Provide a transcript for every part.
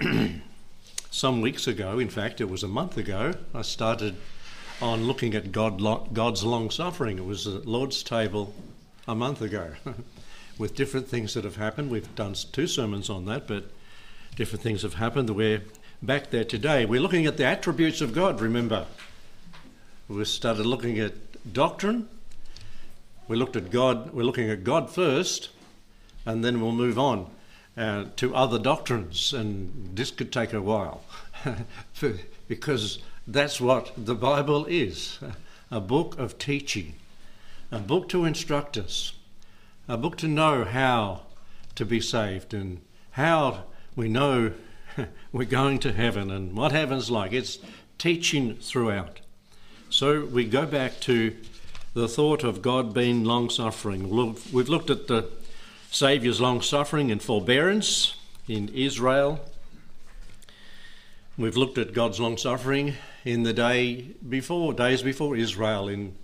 some weeks ago, in fact, it was a month ago, I started on looking at God, God's long suffering. It was the Lord's table a month ago with different things that have happened. We've done two sermons on that, but different things have happened. We're back there today. We're looking at the attributes of God, remember. We started looking at doctrine. We looked at God, we're looking at God first, and then we'll move on uh, to other doctrines. And this could take a while because that's what the Bible is a book of teaching, a book to instruct us, a book to know how to be saved and how we know we're going to heaven and what heaven's like. It's teaching throughout. So we go back to the thought of God being long suffering. We've looked at the Saviour's long suffering and forbearance in Israel. We've looked at God's long suffering in the day before, days before Israel, in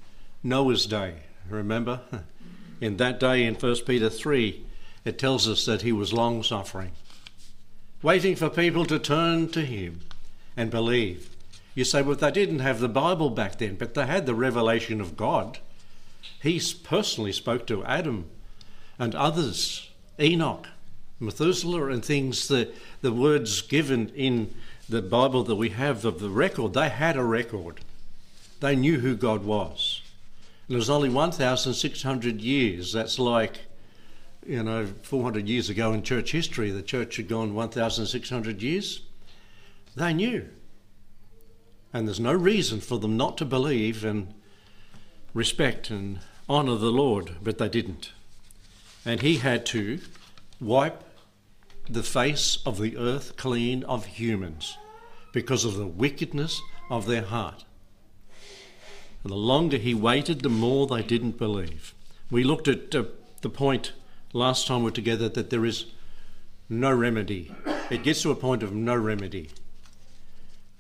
Noah's day. Remember? In that day in 1 Peter 3, it tells us that he was long suffering, waiting for people to turn to him and believe. You say, well, they didn't have the Bible back then, but they had the revelation of God. He personally spoke to Adam and others, Enoch, Methuselah, and things, the, the words given in the Bible that we have of the record, they had a record. They knew who God was. And it was only 1,600 years. That's like, you know, 400 years ago in church history, the church had gone 1,600 years. They knew. And there's no reason for them not to believe and respect and honour the Lord, but they didn't. And he had to wipe the face of the earth clean of humans because of the wickedness of their heart. And the longer he waited, the more they didn't believe. We looked at uh, the point last time we were together that there is no remedy. It gets to a point of no remedy.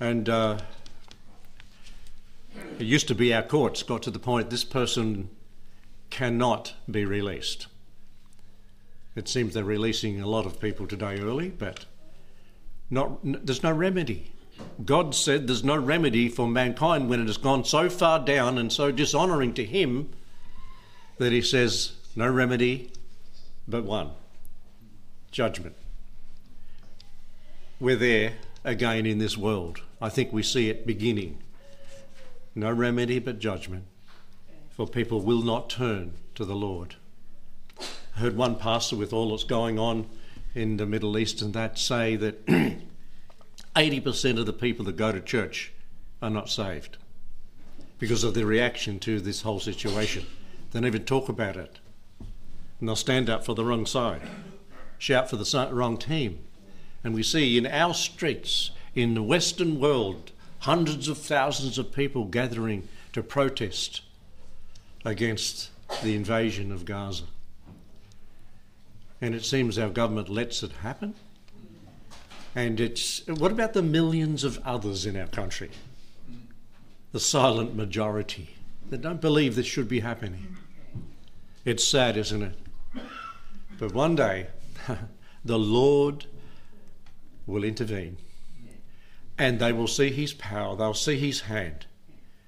And uh, it used to be our courts got to the point this person cannot be released. It seems they're releasing a lot of people today early, but not, there's no remedy. God said there's no remedy for mankind when it has gone so far down and so dishonouring to Him that He says, no remedy but one judgment. We're there again in this world. I think we see it beginning no remedy but judgment, for people will not turn to the Lord. Heard one pastor, with all that's going on in the Middle East and that, say that 80% of the people that go to church are not saved because of their reaction to this whole situation. They don't even talk about it. And they'll stand up for the wrong side, shout for the wrong team. And we see in our streets, in the Western world, hundreds of thousands of people gathering to protest against the invasion of Gaza. And it seems our government lets it happen. And it's what about the millions of others in our country? The silent majority that don't believe this should be happening. It's sad, isn't it? But one day, the Lord will intervene and they will see his power, they'll see his hand.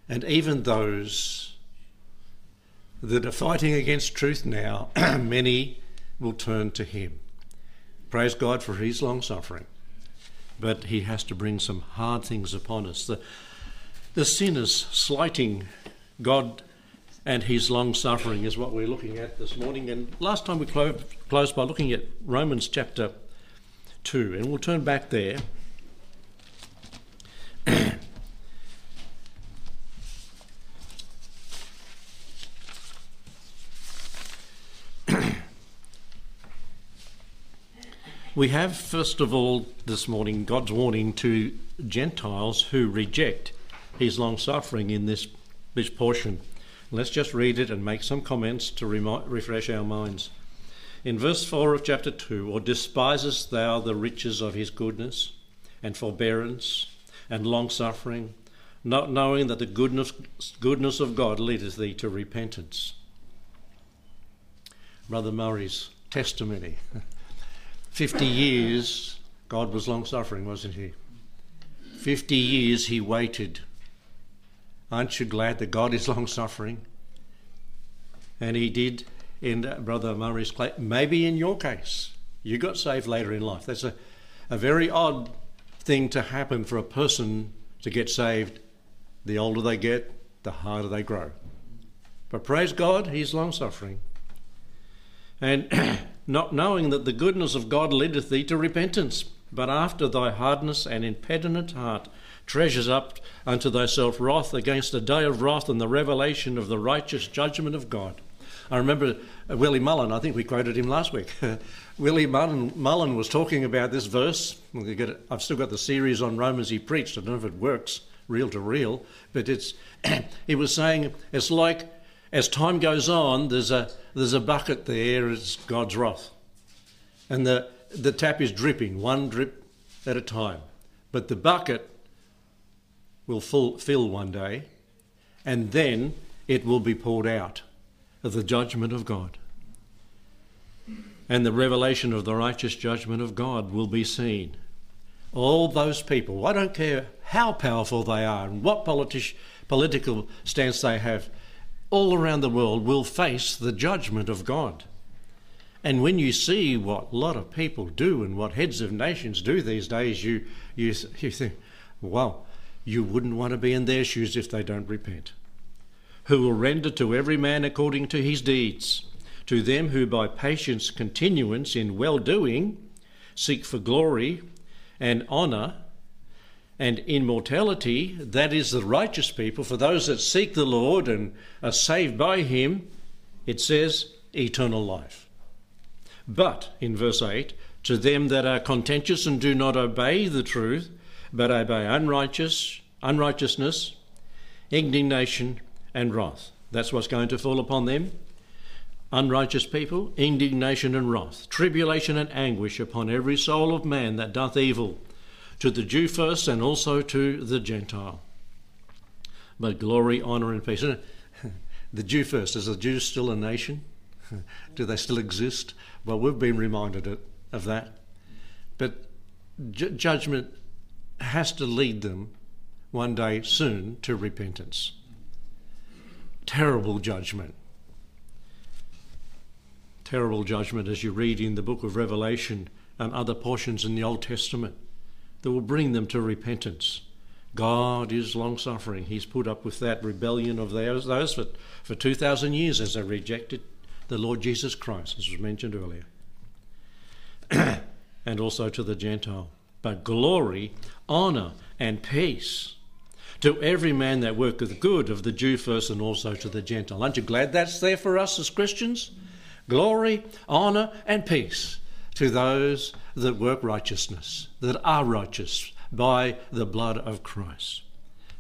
And even those that are fighting against truth now, many will turn to him. Praise God for his long suffering. But he has to bring some hard things upon us. The, the sinners slighting God and his long suffering is what we're looking at this morning. And last time we closed by looking at Romans chapter 2, and we'll turn back there. We have, first of all, this morning, God's warning to Gentiles who reject his long suffering in this, this portion. Let's just read it and make some comments to refresh our minds. In verse 4 of chapter 2, or despisest thou the riches of his goodness and forbearance and long suffering, not knowing that the goodness, goodness of God leadeth thee to repentance. Brother Murray's testimony 50 years God was long suffering, wasn't he? 50 years he waited. Aren't you glad that God is long suffering? And he did in uh, Brother Murray's case. Maybe in your case, you got saved later in life. That's a, a very odd thing to happen for a person to get saved. The older they get, the harder they grow. But praise God, He's long suffering. And not knowing that the goodness of God leadeth thee to repentance, but after thy hardness and impenitent heart treasures up unto thyself wrath against the day of wrath and the revelation of the righteous judgment of God. I remember uh, Willie Mullan, I think we quoted him last week. Willie Mullan, Mullan was talking about this verse. I've still got the series on Romans he preached. I don't know if it works reel to reel, but it's he was saying it's like as time goes on, there's a there's a bucket there, it's God's wrath. And the the tap is dripping, one drip at a time. But the bucket will full, fill one day, and then it will be poured out of the judgment of God. And the revelation of the righteous judgment of God will be seen. All those people, I don't care how powerful they are and what politi- political stance they have, all around the world will face the judgment of God. And when you see what a lot of people do and what heads of nations do these days, you, you, you think, well, you wouldn't want to be in their shoes if they don't repent. Who will render to every man according to his deeds, to them who by patience continuance in well doing seek for glory and honour and immortality, that is the righteous people, for those that seek the Lord and are saved by him, it says eternal life. But, in verse 8, to them that are contentious and do not obey the truth, but obey unrighteous, unrighteousness, indignation, and wrath. That's what's going to fall upon them. Unrighteous people, indignation and wrath, tribulation and anguish upon every soul of man that doth evil, to the Jew first and also to the Gentile. But glory, honour, and peace. The Jew first. Is the Jews still a nation? Do they still exist? Well, we've been reminded of that. But ju- judgment has to lead them one day soon to repentance. Terrible judgment. Terrible judgment as you read in the book of Revelation and other portions in the Old Testament that will bring them to repentance. God is long suffering. He's put up with that rebellion of those for, for 2,000 years as they rejected the Lord Jesus Christ, as was mentioned earlier, and also to the Gentile. But glory, honour, and peace to every man that worketh good, of the Jew first and also to the Gentile. Aren't you glad that's there for us as Christians? Glory, honour, and peace to those that work righteousness, that are righteous by the blood of Christ.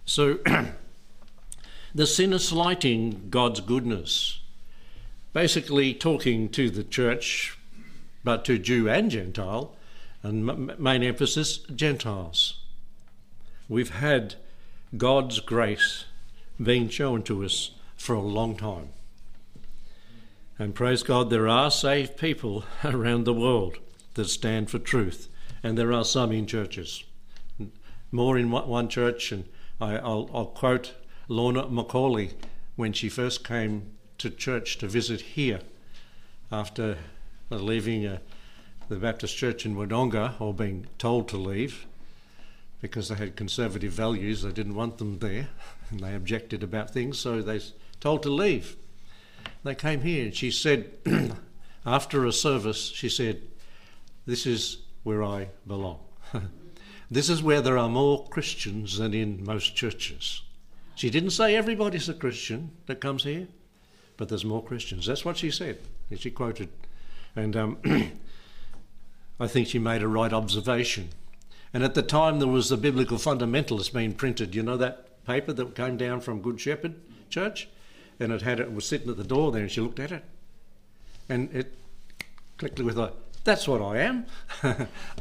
So, the sinner slighting God's goodness basically talking to the church, but to Jew and Gentile, and main emphasis Gentiles. We've had God's grace being shown to us for a long time. And praise God, there are saved people around the world that stand for truth, and there are some in churches. More in one church, and I, will quote Lorna Macaulay when she first came to church to visit here after leaving uh, the Baptist church in Wodonga or being told to leave because they had conservative values. They didn't want them there and they objected about things, so they told to leave. They came here and she said, after a service, she said, This is where I belong. this is where there are more Christians than in most churches. She didn't say everybody's a Christian that comes here but there's more Christians. That's what she said. She quoted. And um, I think she made a right observation. And at the time, there was the Biblical Fundamentalist being printed. You know that paper that came down from Good Shepherd Church? And it had it was sitting at the door there, and she looked at it. And it clicked with her, that's what I am.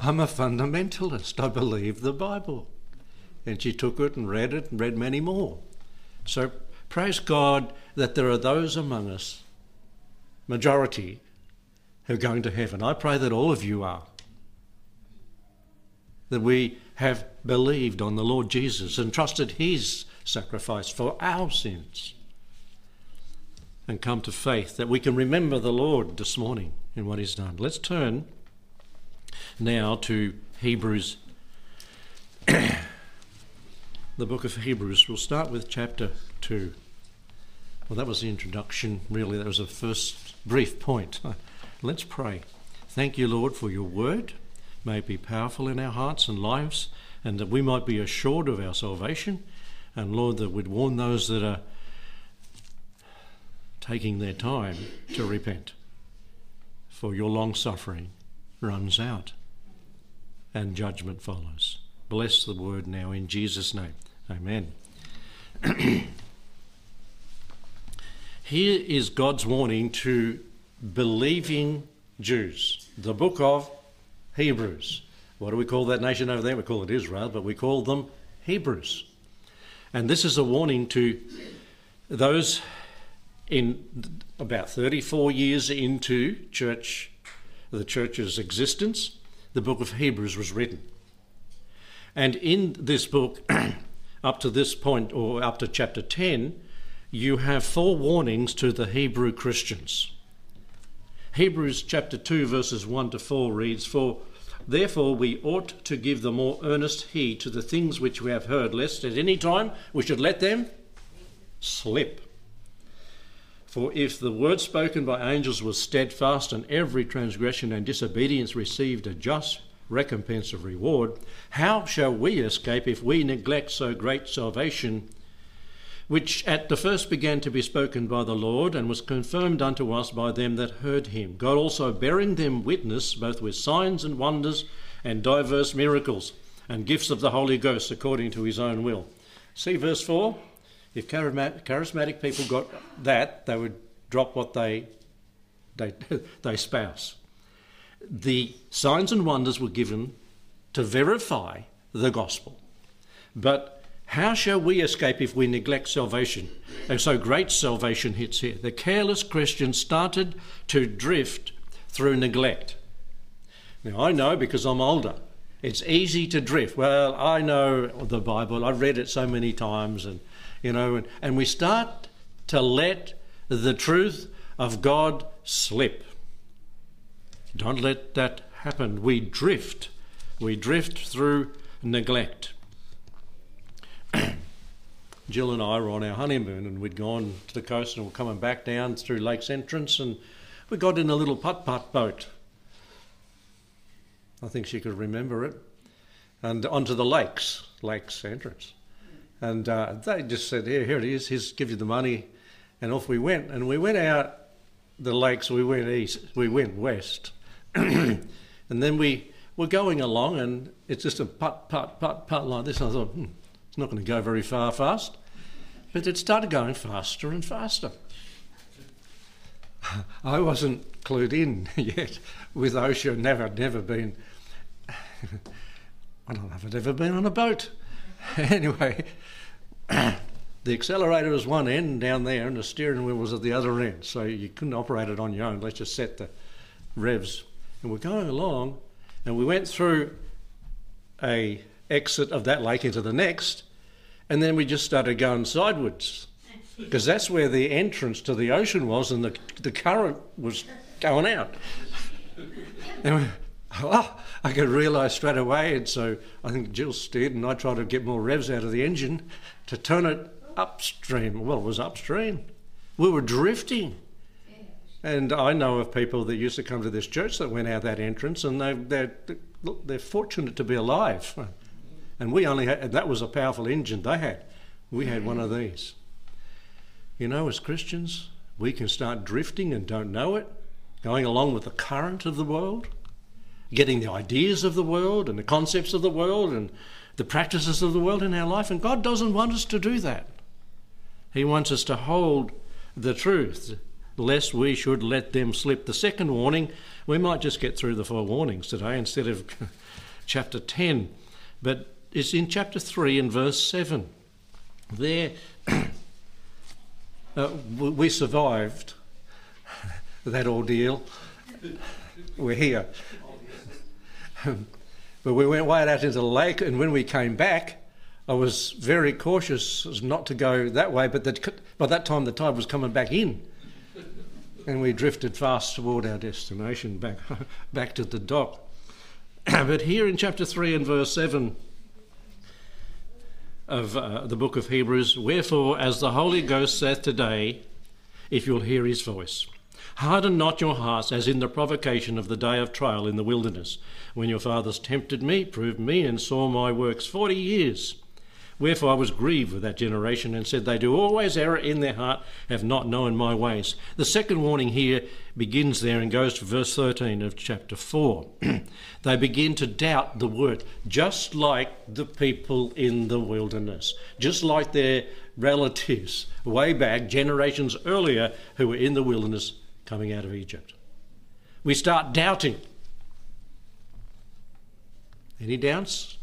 I'm a fundamentalist. I believe the Bible. And she took it and read it and read many more. So praise God that there are those among us, majority, who are going to heaven. I pray that all of you are. that we have believed on the Lord Jesus and trusted his sacrifice for our sins and come to faith, that we can remember the Lord this morning in what he's done. Let's turn now to Hebrews, the book of Hebrews. We'll start with chapter 2. Well, that was the introduction, really. That was the first brief point. Let's pray. Thank you, Lord, for your word. May it be powerful in our hearts and lives, and that we might be assured of our salvation. And Lord, that we'd warn those that are taking their time to repent. For your long suffering runs out and judgment follows. Bless the word now in Jesus' name. Amen. Here is God's warning to believing Jews. The book of Hebrews. What do we call that nation over there? We call it Israel, but we call them Hebrews. And this is a warning to those in about 34 years into church, the church's existence, the book of Hebrews was written. And in this book, up to this point, or up to chapter 10, you have four warnings to the Hebrew Christians. Hebrews chapter 2, verses 1 to 4 reads, For therefore we ought to give the more earnest heed to the things which we have heard, lest at any time we should let them slip. For if the word spoken by angels was steadfast, and every transgression and disobedience received a just recompense of reward, how shall we escape if we neglect so great salvation, which at the first began to be spoken by the Lord, and was confirmed unto us by them that heard him? God also bearing them witness, both with signs and wonders, and diverse miracles, and gifts of the Holy Ghost according to his own will. See verse 4? If charismatic people got that, they would drop what they, they, they spouse. The signs and wonders were given to verify the gospel. But how shall we escape if we neglect salvation? And so great salvation hits here. The careless Christian started to drift through neglect. Now, I know because I'm older. It's easy to drift. Well, I know the Bible. I've read it so many times and you know, and, and we start to let the truth of God slip. Don't let that happen. We drift. We drift through neglect. Jill and I were on our honeymoon and we'd gone to the coast and we're coming back down through Lakes Entrance and we got in a little putt putt boat. I think she could remember it. And onto the lakes, Lakes Entrance. And uh, they just said, here, here it is, here's give you the money. And off we went. And we went out the lakes, we went east, we went west. and then we were going along and it's just a putt, putt, putt, putt like this. And I thought, hmm, it's not going to go very far fast. But it started going faster and faster. I wasn't clued in yet with ocean, never, never been. I don't know if I'd ever been on a boat. anyway, the accelerator was one end down there, and the steering wheel was at the other end. So you couldn't operate it on your own. Let's just set the revs. And we're going along, and we went through a exit of that lake into the next, and then we just started going sideways because that's where the entrance to the ocean was, and the the current was going out. and we, oh, I could realise straight away, and so I think Jill steered, and I tried to get more revs out of the engine to turn it upstream. Well, it was upstream. We were drifting. And I know of people that used to come to this church that went out that entrance, and they, they're, they're fortunate to be alive. And we only had, that was a powerful engine they had. We had one of these. You know, as Christians, we can start drifting and don't know it, going along with the current of the world, getting the ideas of the world and the concepts of the world and the practices of the world in our life. And God doesn't want us to do that. He wants us to hold the truth, lest we should let them slip. The second warning, we might just get through the four warnings today instead of chapter 10, but it's in chapter 3 and verse 7. There, uh, we survived that ordeal. We're here. But we went way out into the lake, and when we came back, I was very cautious not to go that way, but by that time the tide was coming back in. And we drifted fast toward our destination, back, back to the dock. but here in chapter 3 and verse 7 of uh, the book of Hebrews, wherefore, as the Holy Ghost saith today, if you'll hear his voice, harden not your hearts as in the provocation of the day of trial in the wilderness, when your fathers tempted me, proved me, and saw my works forty years. Wherefore I was grieved with that generation and said, They do always err in their heart, have not known my ways. The second warning here begins there and goes to verse 13 of chapter 4. they begin to doubt the word, just like the people in the wilderness, just like their relatives way back, generations earlier, who were in the wilderness coming out of Egypt. We start doubting. Any doubts?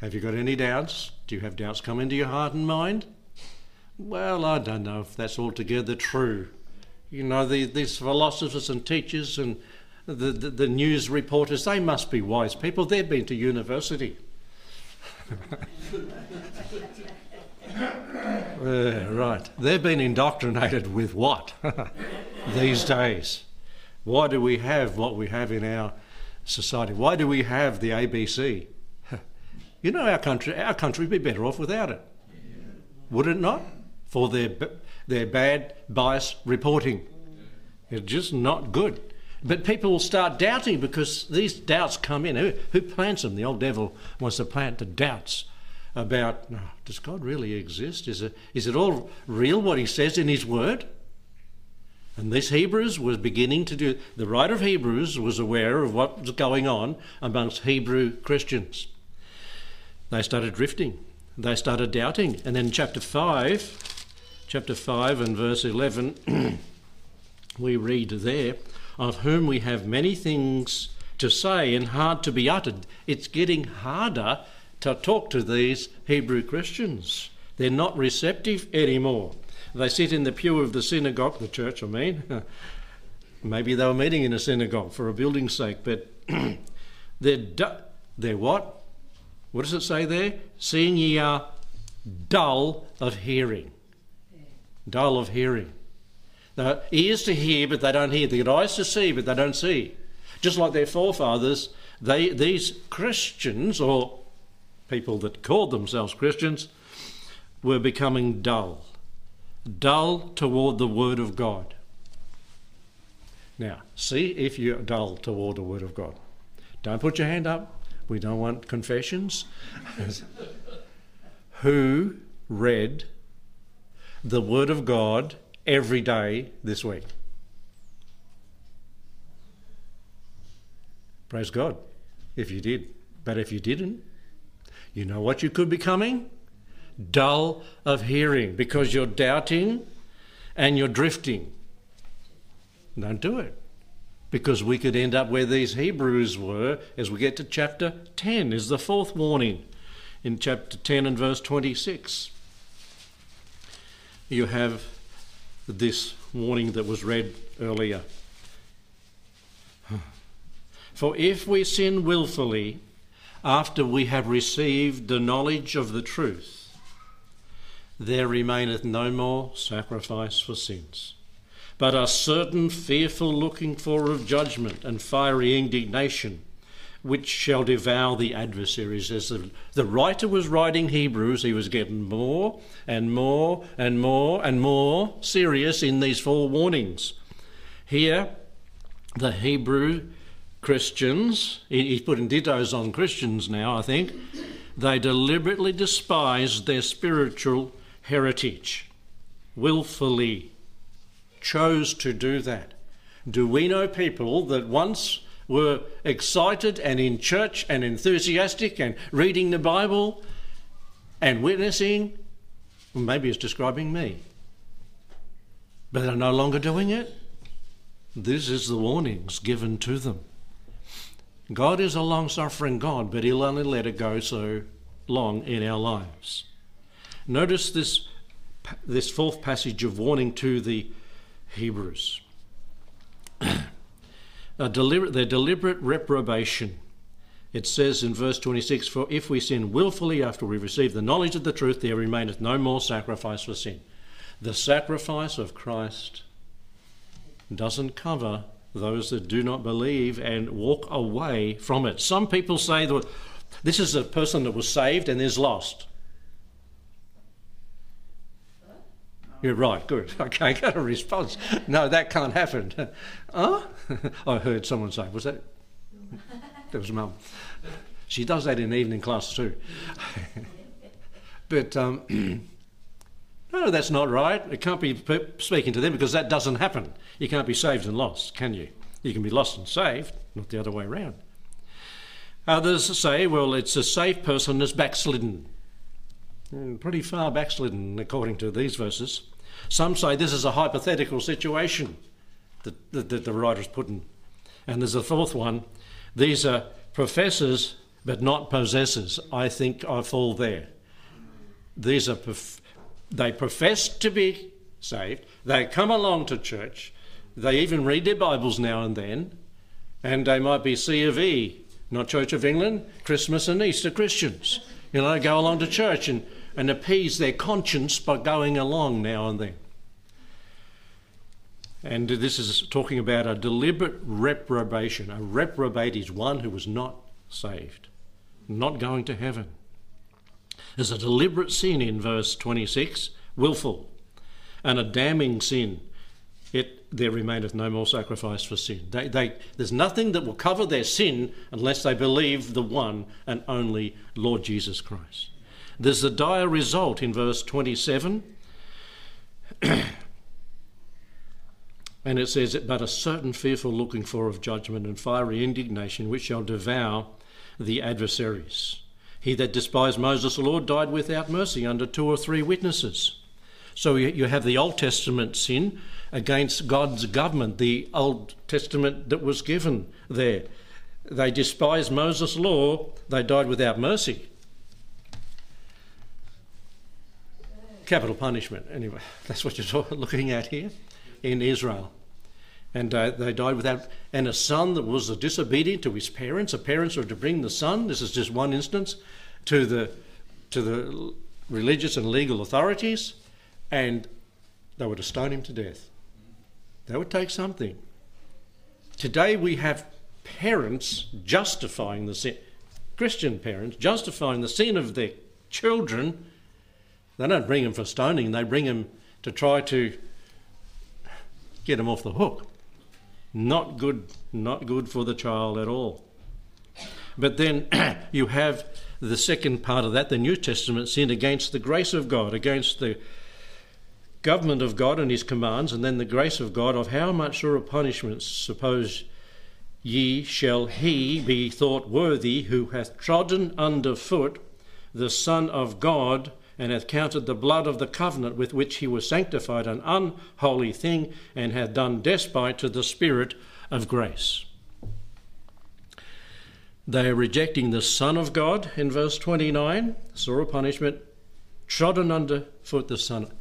Have you got any doubts? Do you have doubts come into your heart and mind? Well, I don't know if that's altogether true. You know, the, these philosophers and teachers and the, the, the news reporters, they must be wise people. They've been to university. uh, right. They've been indoctrinated with what these days? Why do we have what we have in our society? Why do we have the ABC? You know, our country, our country would be better off without it, would it not? For their their bad bias reporting, it's just not good. But people will start doubting because these doubts come in. Who, who plants them? The old devil wants to plant the doubts about oh, does God really exist? Is it, is it all real what he says in his word? And this Hebrews was beginning to do, the writer of Hebrews was aware of what was going on amongst Hebrew Christians. They started drifting. They started doubting. And then chapter 5, chapter 5 and verse 11, we read there, of whom we have many things to say and hard to be uttered. It's getting harder to talk to these Hebrew Christians. They're not receptive anymore. They sit in the pew of the synagogue, the church, I mean. Maybe they were meeting in a synagogue for a building's sake, but they're, du- they're what? What does it say there? Seeing ye are dull of hearing. Dull of hearing. The ears to hear, but they don't hear. They got eyes to see, but they don't see. Just like their forefathers, they these Christians or people that called themselves Christians were becoming dull. Dull toward the Word of God. Now, see if you're dull toward the Word of God. Don't put your hand up. We don't want confessions. Who read the Word of God every day this week? Praise God if you did. But if you didn't, you know what you could be coming? Dull of hearing because you're doubting and you're drifting. Don't do it because we could end up where these Hebrews were as we get to chapter 10, is the fourth warning in chapter 10 and verse 26. You have this warning that was read earlier. For if we sin wilfully after we have received the knowledge of the truth, there remaineth no more sacrifice for sins but a certain fearful looking for of judgment and fiery indignation, which shall devour the adversaries. As the, the writer was writing Hebrews, he was getting more and more and more and more serious in these four warnings. Here, the Hebrew Christians, he's putting dittos on Christians now, I think, they deliberately despised their spiritual heritage, willfully chose to do that. Do we know people that once were excited and in church and enthusiastic and reading the Bible and witnessing? Well, maybe it's describing me. But they're no longer doing it. This is the warnings given to them. God is a long suffering God, but He'll only let it go so long in our lives. Notice this, this fourth passage of warning to the Hebrews. their deliberate reprobation it says in verse 26 For if we sin wilfully after we receive the knowledge of the truth, there remaineth no more sacrifice for sin. The sacrifice of Christ doesn't cover those that do not believe and walk away from it. Some people say that this is a person that was saved and is lost. You're right, good. I got a response. No, that can't happen. huh? I heard someone say, was that? That was mum. She does that in evening class too. but um, no, that's not right. It can't be speaking to them because that doesn't happen. You can't be saved and lost, can you? You can be lost and saved, not the other way around. Others say, well, it's a safe person that's backslidden. Hmm, pretty far backslidden, according to these verses. Some say this is a hypothetical situation that, that, that the writer's put in. And there's a fourth one. These are professors but not possessors. I think I fall there. These are, prof- they profess to be saved. They come along to church. They even read their Bibles now and then. And they might be C of E, not Church of England, Christmas and Easter Christians. You know, go along to church and and appease their conscience by going along now and then. And this is talking about a deliberate reprobation. A reprobate is one who was not saved, not going to heaven. There's a deliberate sin in verse 26, willful, and a damning sin. It, there remaineth no more sacrifice for sin. They, they, there's nothing that will cover their sin unless they believe the one and only Lord Jesus Christ. There's a dire result in verse 27. and it says, But a certain fearful looking for of judgment and fiery indignation which shall devour the adversaries. He that despised Moses the Lord died without mercy under two or three witnesses. So you have the Old Testament sin against God's government, the Old Testament that was given there. They despised Moses' law, they died without mercy. Capital punishment. Anyway, that's what you're looking at here in Israel. And uh, they died without, and a son that was disobedient to his parents. The parents were to bring the son. This is just one instance to the to the religious and legal authorities, and they were to stone him to death. That would take something. Today we have parents justifying the sin, Christian parents justifying the sin of their children they don't bring him for stoning, they bring him to try to get him off the hook. Not good, not good for the child at all. But then you have the second part of that, the New Testament sin against the grace of God, against the government of God and his commands, and then the grace of God of how much sore punishment suppose ye shall he be thought worthy who hath trodden under foot the Son of God and hath counted the blood of the covenant with which he was sanctified an unholy thing, and hath done despite to the Spirit of grace. They are rejecting the Son of God in verse 29, sore punishment, trodden under foot the Son.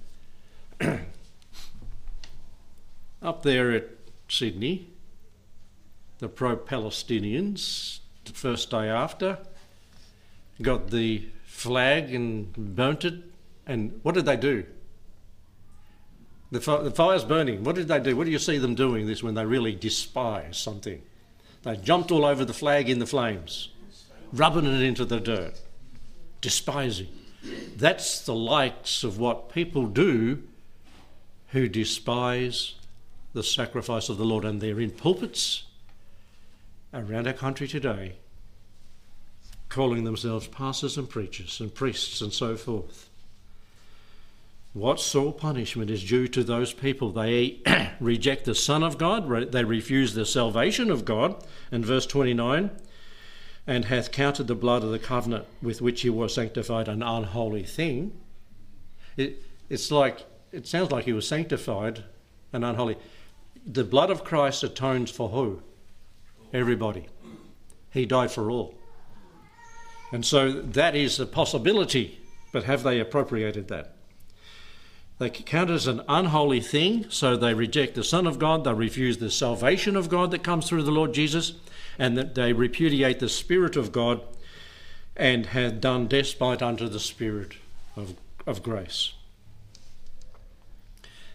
Up there at Sydney, the pro Palestinians, the first day after, got the flag and burnt it. And what did they do? The, the fire's burning. What did they do? What do you see them doing this when they really despise something? They jumped all over the flag in the flames, rubbing it into the dirt, despising. That's the likes of what people do who despise the sacrifice of the Lord. And they're in pulpits around our country today calling themselves pastors and preachers and priests and so forth. What sore punishment is due to those people? They reject the Son of God, they refuse the salvation of God, in verse 29, and hath counted the blood of the covenant with which he was sanctified an unholy thing. It, it's like, it sounds like he was sanctified and unholy. The blood of Christ atones for who? Everybody. He died for all. And so that is a possibility, but have they appropriated that? They count it as an unholy thing, so they reject the Son of God, they refuse the salvation of God that comes through the Lord Jesus, and that they repudiate the Spirit of God and have done despite unto the Spirit of, of grace.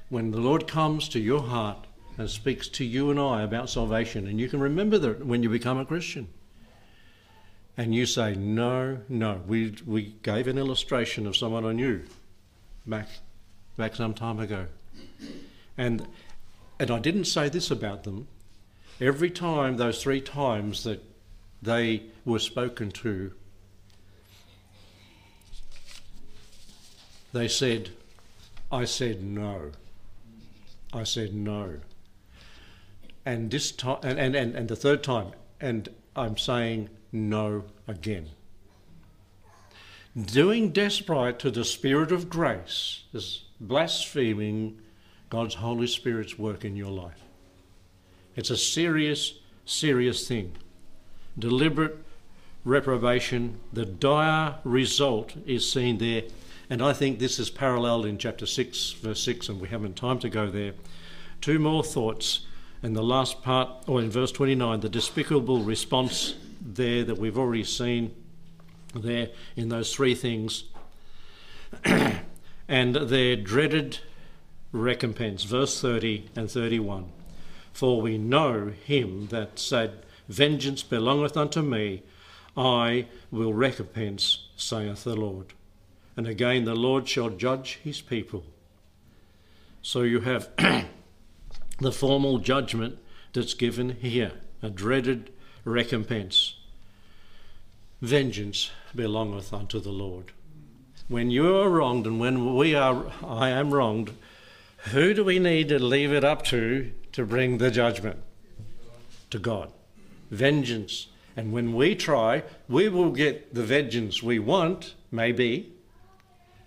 When the Lord comes to your heart and speaks to you and I about salvation, and you can remember that when you become a Christian, and you say, No, no, we, we gave an illustration of someone I knew back, back some time ago. And, and I didn't say this about them. Every time, those three times that they were spoken to, They said, I said no. I said no. And this time, and, and, and, and the third time, and I'm saying no again. Doing despite to the Spirit of grace is blaspheming God's Holy Spirit's work in your life. It's a serious, serious thing. Deliberate reprobation, the dire result is seen there and I think this is paralleled in chapter 6, verse 6, and we haven't time to go there. Two more thoughts. And the last part, or in verse 29, the despicable response there that we've already seen there in those three things, and their dreaded recompense, verse 30 and 31. For we know him that said, Vengeance belongeth unto me, I will recompense, saith the Lord and again the Lord shall judge his people. So you have the formal judgment that's given here, a dreaded recompense. Vengeance belongeth unto the Lord. When you are wronged and when we are, I am wronged, who do we need to leave it up to to bring the judgment? To God. Vengeance. And when we try, we will get the vengeance we want, maybe,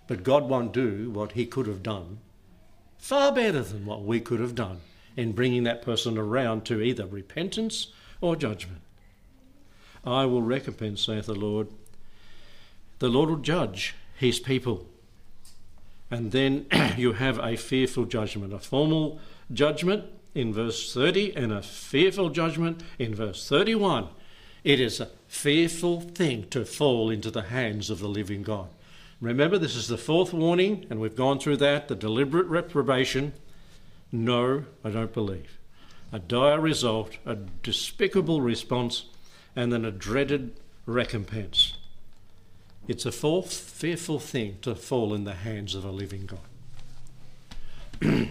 but God won't do what He could have done far better than what we could have done in bringing that person around to either repentance or judgment. I will recompense, saith the Lord. The Lord will judge His people. And then you have a fearful judgment, a formal judgment in verse 30 and a fearful judgment in verse 31. It is a fearful thing to fall into the hands of the living God. Remember, this is the fourth warning, and we've gone through that the deliberate reprobation. No, I don't believe. A dire result, a despicable response, and then a dreaded recompense. It's a fourth fearful thing to fall in the hands of a living God.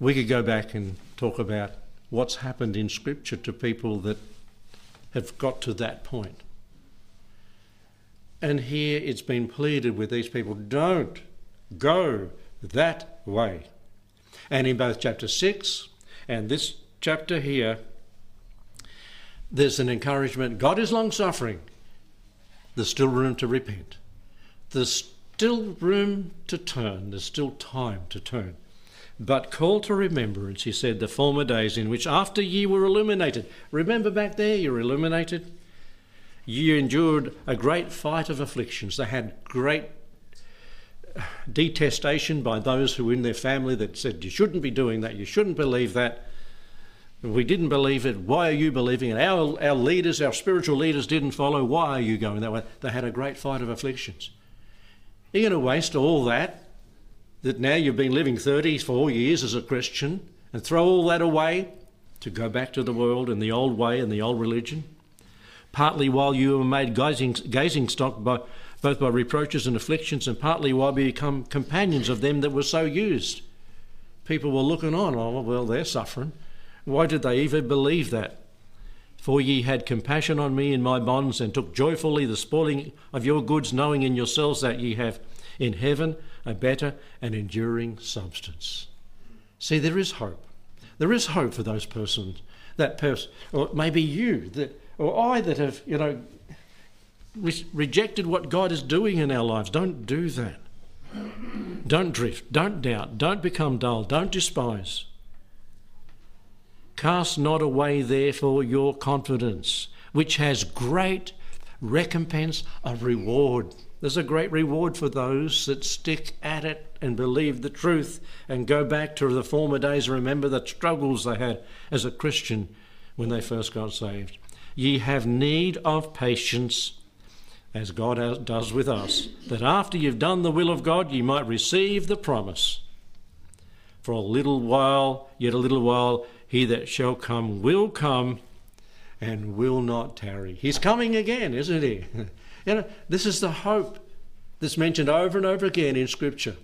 we could go back and talk about what's happened in Scripture to people that have got to that point. And here it's been pleaded with these people don't go that way. And in both chapter 6 and this chapter here, there's an encouragement God is long suffering. There's still room to repent. There's still room to turn. There's still time to turn. But call to remembrance, he said, the former days in which after ye were illuminated. Remember back there, you're illuminated. You endured a great fight of afflictions. They had great detestation by those who were in their family that said, You shouldn't be doing that, you shouldn't believe that. We didn't believe it. Why are you believing it? Our, our leaders, our spiritual leaders didn't follow. Why are you going that way? They had a great fight of afflictions. You're going to waste all that, that now you've been living 34 years as a Christian, and throw all that away to go back to the world and the old way and the old religion? partly while you were made gazing, gazing stock by, both by reproaches and afflictions, and partly while we become companions of them that were so used. People were looking on, oh, well, they're suffering. Why did they even believe that? For ye had compassion on me in my bonds, and took joyfully the spoiling of your goods, knowing in yourselves that ye have in heaven a better and enduring substance. See, there is hope. There is hope for those persons. That person, or maybe you, that or I that have, you know, re- rejected what God is doing in our lives. Don't do that. Don't drift. Don't doubt. Don't become dull. Don't despise. Cast not away, therefore, your confidence, which has great recompense of reward. There's a great reward for those that stick at it and believe the truth and go back to the former days and remember the struggles they had as a Christian when they first got saved. Ye have need of patience, as God does with us, that after you've done the will of God, ye might receive the promise. For a little while, yet a little while, he that shall come will come and will not tarry. He's coming again, isn't he? you know, this is the hope that's mentioned over and over again in Scripture.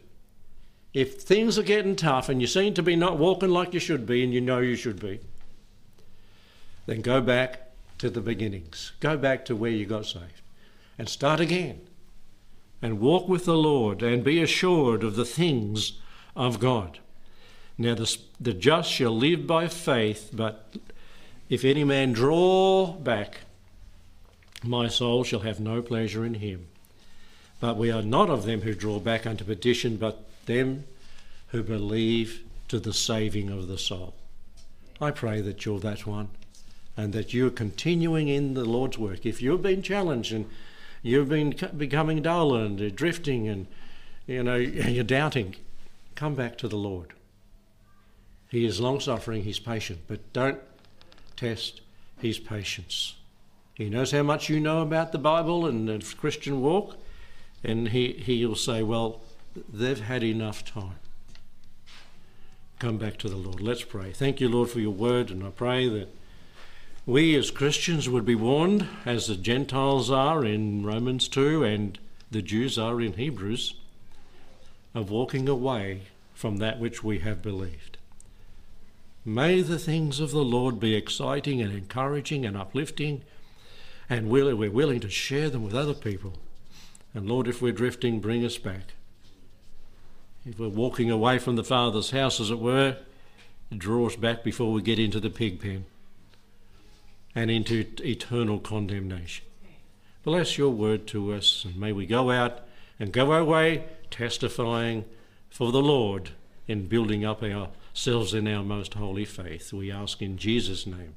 If things are getting tough and you seem to be not walking like you should be and you know you should be, then go back to the beginnings. Go back to where you got saved and start again and walk with the Lord and be assured of the things of God. Now, the, the just shall live by faith, but if any man draw back, my soul shall have no pleasure in him. But we are not of them who draw back unto perdition, but them who believe to the saving of the soul. I pray that you're that one and that you're continuing in the Lord's work. If you've been challenged and you've been becoming dull and uh, drifting and you know you're doubting, come back to the Lord. He is long suffering, he's patient, but don't test his patience. He knows how much you know about the Bible and the Christian walk, and he, he'll say, Well, they've had enough time. Come back to the Lord. Let's pray. Thank you, Lord, for your word, and I pray that we as Christians would be warned, as the Gentiles are in Romans 2 and the Jews are in Hebrews, of walking away from that which we have believed. May the things of the Lord be exciting and encouraging and uplifting, and we're willing to share them with other people. And Lord, if we're drifting, bring us back. If we're walking away from the Father's house, as it were, draw us back before we get into the pig pen and into eternal condemnation. Bless your word to us, and may we go out and go our way testifying for the Lord in building up ourselves in our most holy faith. We ask in Jesus' name.